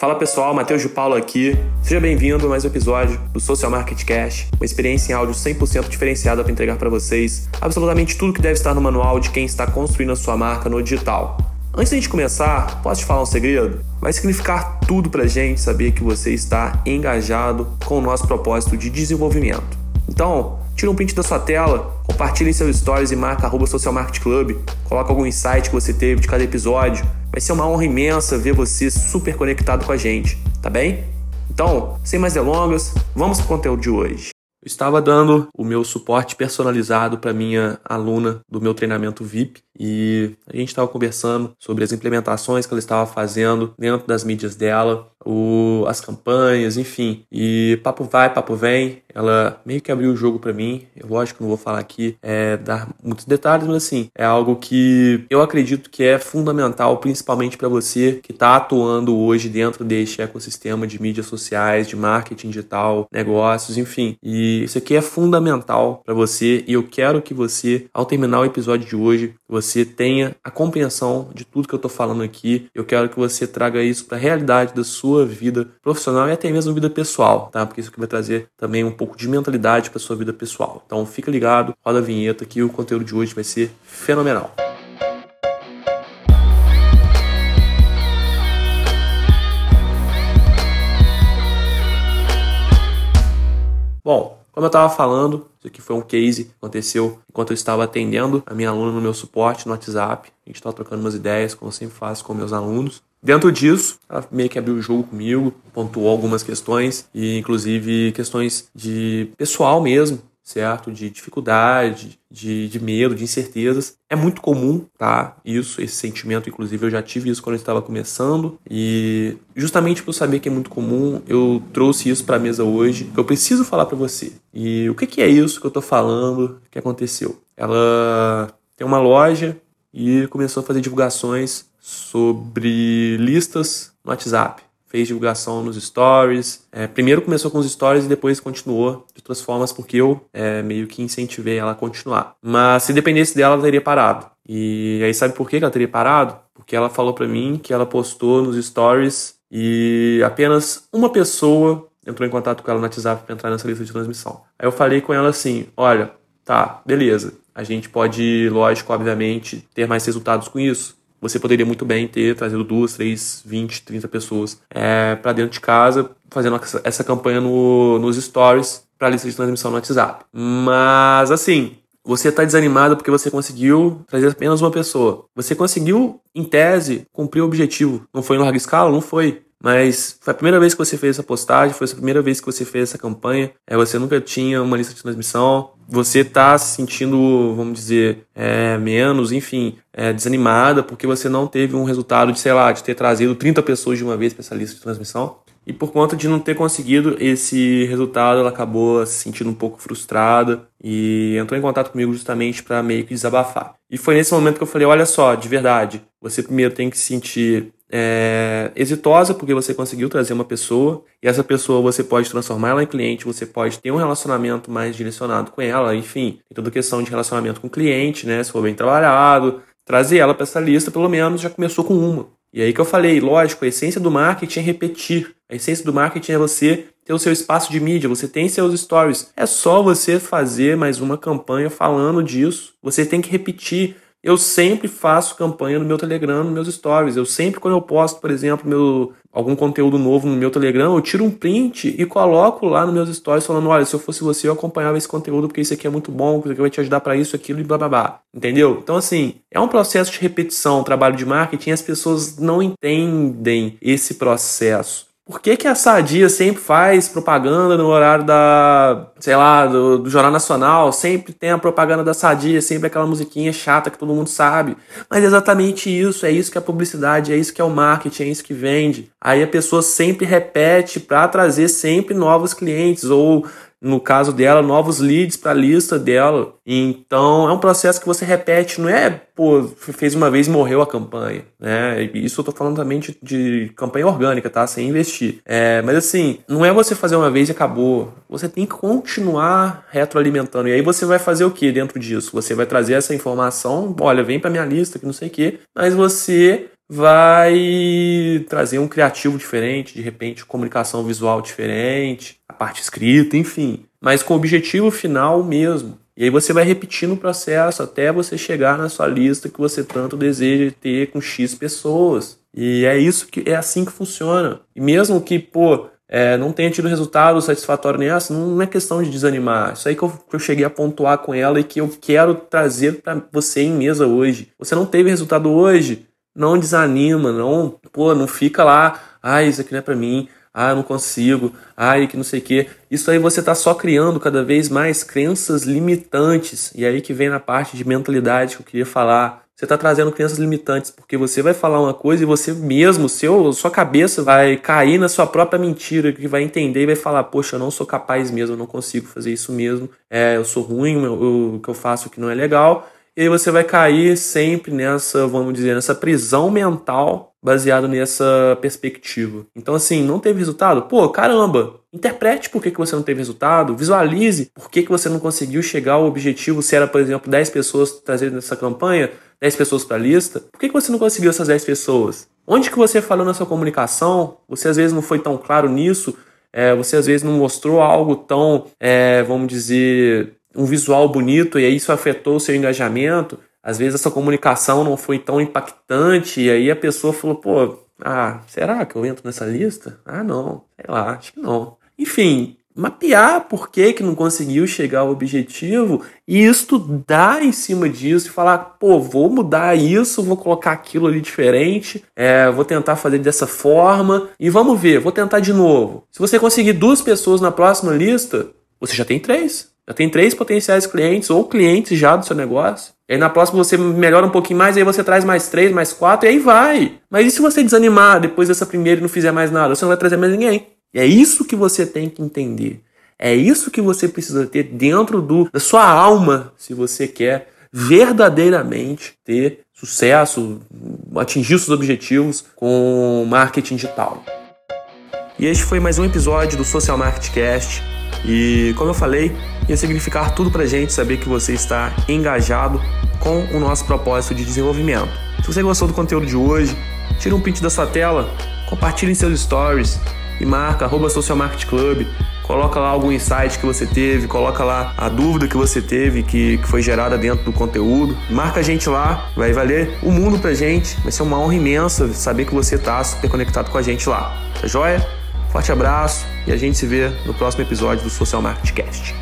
Fala pessoal, Matheus de Paulo aqui. Seja bem-vindo a mais um episódio do Social Market Cash, uma experiência em áudio 100% diferenciada para entregar para vocês absolutamente tudo que deve estar no manual de quem está construindo a sua marca no digital. Antes de a gente começar, posso te falar um segredo? Vai significar tudo para a gente saber que você está engajado com o nosso propósito de desenvolvimento. Então, tira um print da sua tela, compartilhe seus stories e marca arroba Social Market Club, coloca algum insight que você teve de cada episódio, Vai ser uma honra imensa ver você super conectado com a gente, tá bem? Então, sem mais delongas, vamos para o conteúdo de hoje. Eu estava dando o meu suporte personalizado para minha aluna do meu treinamento VIP e a gente estava conversando sobre as implementações que ela estava fazendo dentro das mídias dela, o, as campanhas, enfim. E papo vai, papo vem. Ela meio que abriu o jogo para mim. Eu, lógico, não vou falar aqui, é, dar muitos detalhes, mas assim, é algo que eu acredito que é fundamental, principalmente para você que está atuando hoje dentro deste ecossistema de mídias sociais, de marketing digital, negócios, enfim. E isso aqui é fundamental para você e eu quero que você, ao terminar o episódio de hoje, você tenha a compreensão de tudo que eu estou falando aqui. Eu quero que você traga isso para a realidade da sua vida profissional e até mesmo vida pessoal, tá? Porque isso aqui vai trazer também um pouco de mentalidade para sua vida pessoal. Então fica ligado, roda a vinheta que o conteúdo de hoje vai ser fenomenal. Como eu estava falando, isso aqui foi um case que aconteceu enquanto eu estava atendendo a minha aluna no meu suporte no WhatsApp. A gente estava trocando umas ideias, como eu sempre faço com meus alunos. Dentro disso, ela meio que abriu o jogo comigo, pontuou algumas questões, e inclusive questões de pessoal mesmo, certo? De dificuldade, de, de medo, de incertezas. É muito comum, tá? Isso, esse sentimento, inclusive, eu já tive isso quando eu estava começando. E justamente por saber que é muito comum, eu trouxe isso para a mesa hoje, que eu preciso falar para você. E o que, que é isso que eu tô falando que aconteceu? Ela tem uma loja e começou a fazer divulgações sobre listas no WhatsApp fez divulgação nos stories. É, primeiro começou com os stories e depois continuou de outras formas, porque eu é, meio que incentivei ela a continuar. Mas se dependesse dela, ela teria parado. E aí sabe por que ela teria parado? Porque ela falou para mim que ela postou nos stories e apenas uma pessoa entrou em contato com ela no WhatsApp para entrar nessa lista de transmissão. Aí eu falei com ela assim: olha, tá, beleza. A gente pode, lógico, obviamente, ter mais resultados com isso você poderia muito bem ter trazido duas, três, vinte, trinta pessoas é, para dentro de casa, fazendo essa campanha no, nos stories para a lista de transmissão no WhatsApp. Mas, assim, você está desanimado porque você conseguiu trazer apenas uma pessoa. Você conseguiu, em tese, cumprir o objetivo. Não foi em larga escala? Não foi. Mas foi a primeira vez que você fez essa postagem, foi a primeira vez que você fez essa campanha. É, você nunca tinha uma lista de transmissão. Você está se sentindo, vamos dizer, é, menos, enfim, é, desanimada porque você não teve um resultado de, sei lá, de ter trazido 30 pessoas de uma vez para essa lista de transmissão. E por conta de não ter conseguido esse resultado, ela acabou se sentindo um pouco frustrada e entrou em contato comigo justamente para meio que desabafar. E foi nesse momento que eu falei: olha só, de verdade, você primeiro tem que se sentir é, exitosa porque você conseguiu trazer uma pessoa e essa pessoa você pode transformar ela em cliente, você pode ter um relacionamento mais direcionado com ela, enfim, tem toda questão de relacionamento com o cliente, né? Se for bem trabalhado, trazer ela para essa lista, pelo menos já começou com uma. E aí que eu falei, lógico, a essência do marketing é repetir. A essência do marketing é você ter o seu espaço de mídia, você tem seus stories. É só você fazer mais uma campanha falando disso. Você tem que repetir eu sempre faço campanha no meu Telegram, nos meus stories. Eu sempre, quando eu posto, por exemplo, meu, algum conteúdo novo no meu Telegram, eu tiro um print e coloco lá nos meus stories falando: olha, se eu fosse você, eu acompanhava esse conteúdo porque isso aqui é muito bom, isso aqui vai te ajudar para isso, aquilo e blá blá blá. Entendeu? Então, assim, é um processo de repetição, trabalho de marketing, as pessoas não entendem esse processo. Por que, que a Sadia sempre faz propaganda no horário da, sei lá, do, do, Jornal Nacional? Sempre tem a propaganda da Sadia, sempre aquela musiquinha chata que todo mundo sabe. Mas é exatamente isso, é isso que é a publicidade, é isso que é o marketing, é isso que vende. Aí a pessoa sempre repete para trazer sempre novos clientes ou no caso dela, novos leads para a lista dela. Então é um processo que você repete, não é, pô, fez uma vez e morreu a campanha, né? Isso eu tô falando também de, de campanha orgânica, tá? Sem investir. É, mas assim, não é você fazer uma vez e acabou. Você tem que continuar retroalimentando. E aí você vai fazer o que dentro disso? Você vai trazer essa informação, olha, vem para minha lista, que não sei o quê, mas você vai trazer um criativo diferente, de repente comunicação visual diferente, parte escrita, enfim, mas com o objetivo final mesmo. E aí você vai repetindo o processo até você chegar na sua lista que você tanto deseja ter com X pessoas. E é isso que é assim que funciona. E mesmo que, pô, é, não tenha tido resultado satisfatório nessa, não é questão de desanimar. Isso aí que eu, que eu cheguei a pontuar com ela e que eu quero trazer para você em mesa hoje. Você não teve resultado hoje, não desanima, não, pô, não fica lá, ah, isso aqui não é para mim, ah, eu não consigo, ai, que não sei o quê. Isso aí você está só criando cada vez mais crenças limitantes. E aí que vem na parte de mentalidade que eu queria falar. Você está trazendo crenças limitantes, porque você vai falar uma coisa e você mesmo, seu, sua cabeça vai cair na sua própria mentira, que vai entender e vai falar, poxa, eu não sou capaz mesmo, eu não consigo fazer isso mesmo, é, eu sou ruim, o que eu faço que não é legal. E aí você vai cair sempre nessa, vamos dizer, nessa prisão mental baseado nessa perspectiva. Então, assim, não teve resultado? Pô, caramba! Interprete por que, que você não teve resultado, visualize por que, que você não conseguiu chegar ao objetivo, se era, por exemplo, 10 pessoas trazer nessa campanha, 10 pessoas para a lista, por que, que você não conseguiu essas 10 pessoas? Onde que você falou na sua comunicação? Você às vezes não foi tão claro nisso? É, você às vezes não mostrou algo tão, é, vamos dizer, um visual bonito e aí isso afetou o seu engajamento? Às vezes essa comunicação não foi tão impactante e aí a pessoa falou, pô, ah, será que eu entro nessa lista? Ah, não, sei lá, acho que não. Enfim, mapear por que, que não conseguiu chegar ao objetivo e estudar em cima disso e falar, pô, vou mudar isso, vou colocar aquilo ali diferente, é, vou tentar fazer dessa forma e vamos ver, vou tentar de novo. Se você conseguir duas pessoas na próxima lista, você já tem três. Já tem três potenciais clientes ou clientes já do seu negócio. E aí na próxima você melhora um pouquinho mais, aí você traz mais três, mais quatro, e aí vai. Mas e se você desanimar depois dessa primeira e não fizer mais nada? Você não vai trazer mais ninguém. E é isso que você tem que entender. É isso que você precisa ter dentro do, da sua alma, se você quer verdadeiramente ter sucesso, atingir seus objetivos com marketing digital. E este foi mais um episódio do Social Marketing Cast. E como eu falei, ia significar tudo pra gente saber que você está engajado com o nosso propósito de desenvolvimento. Se você gostou do conteúdo de hoje, tira um print da sua tela, compartilhe em seus stories, e marca arroba Social Market Club, coloca lá algum insight que você teve, coloca lá a dúvida que você teve, que, que foi gerada dentro do conteúdo. Marca a gente lá, vai valer o mundo pra gente, vai ser uma honra imensa saber que você tá super conectado com a gente lá. Tá joia? Forte abraço e a gente se vê no próximo episódio do Social Market Cast.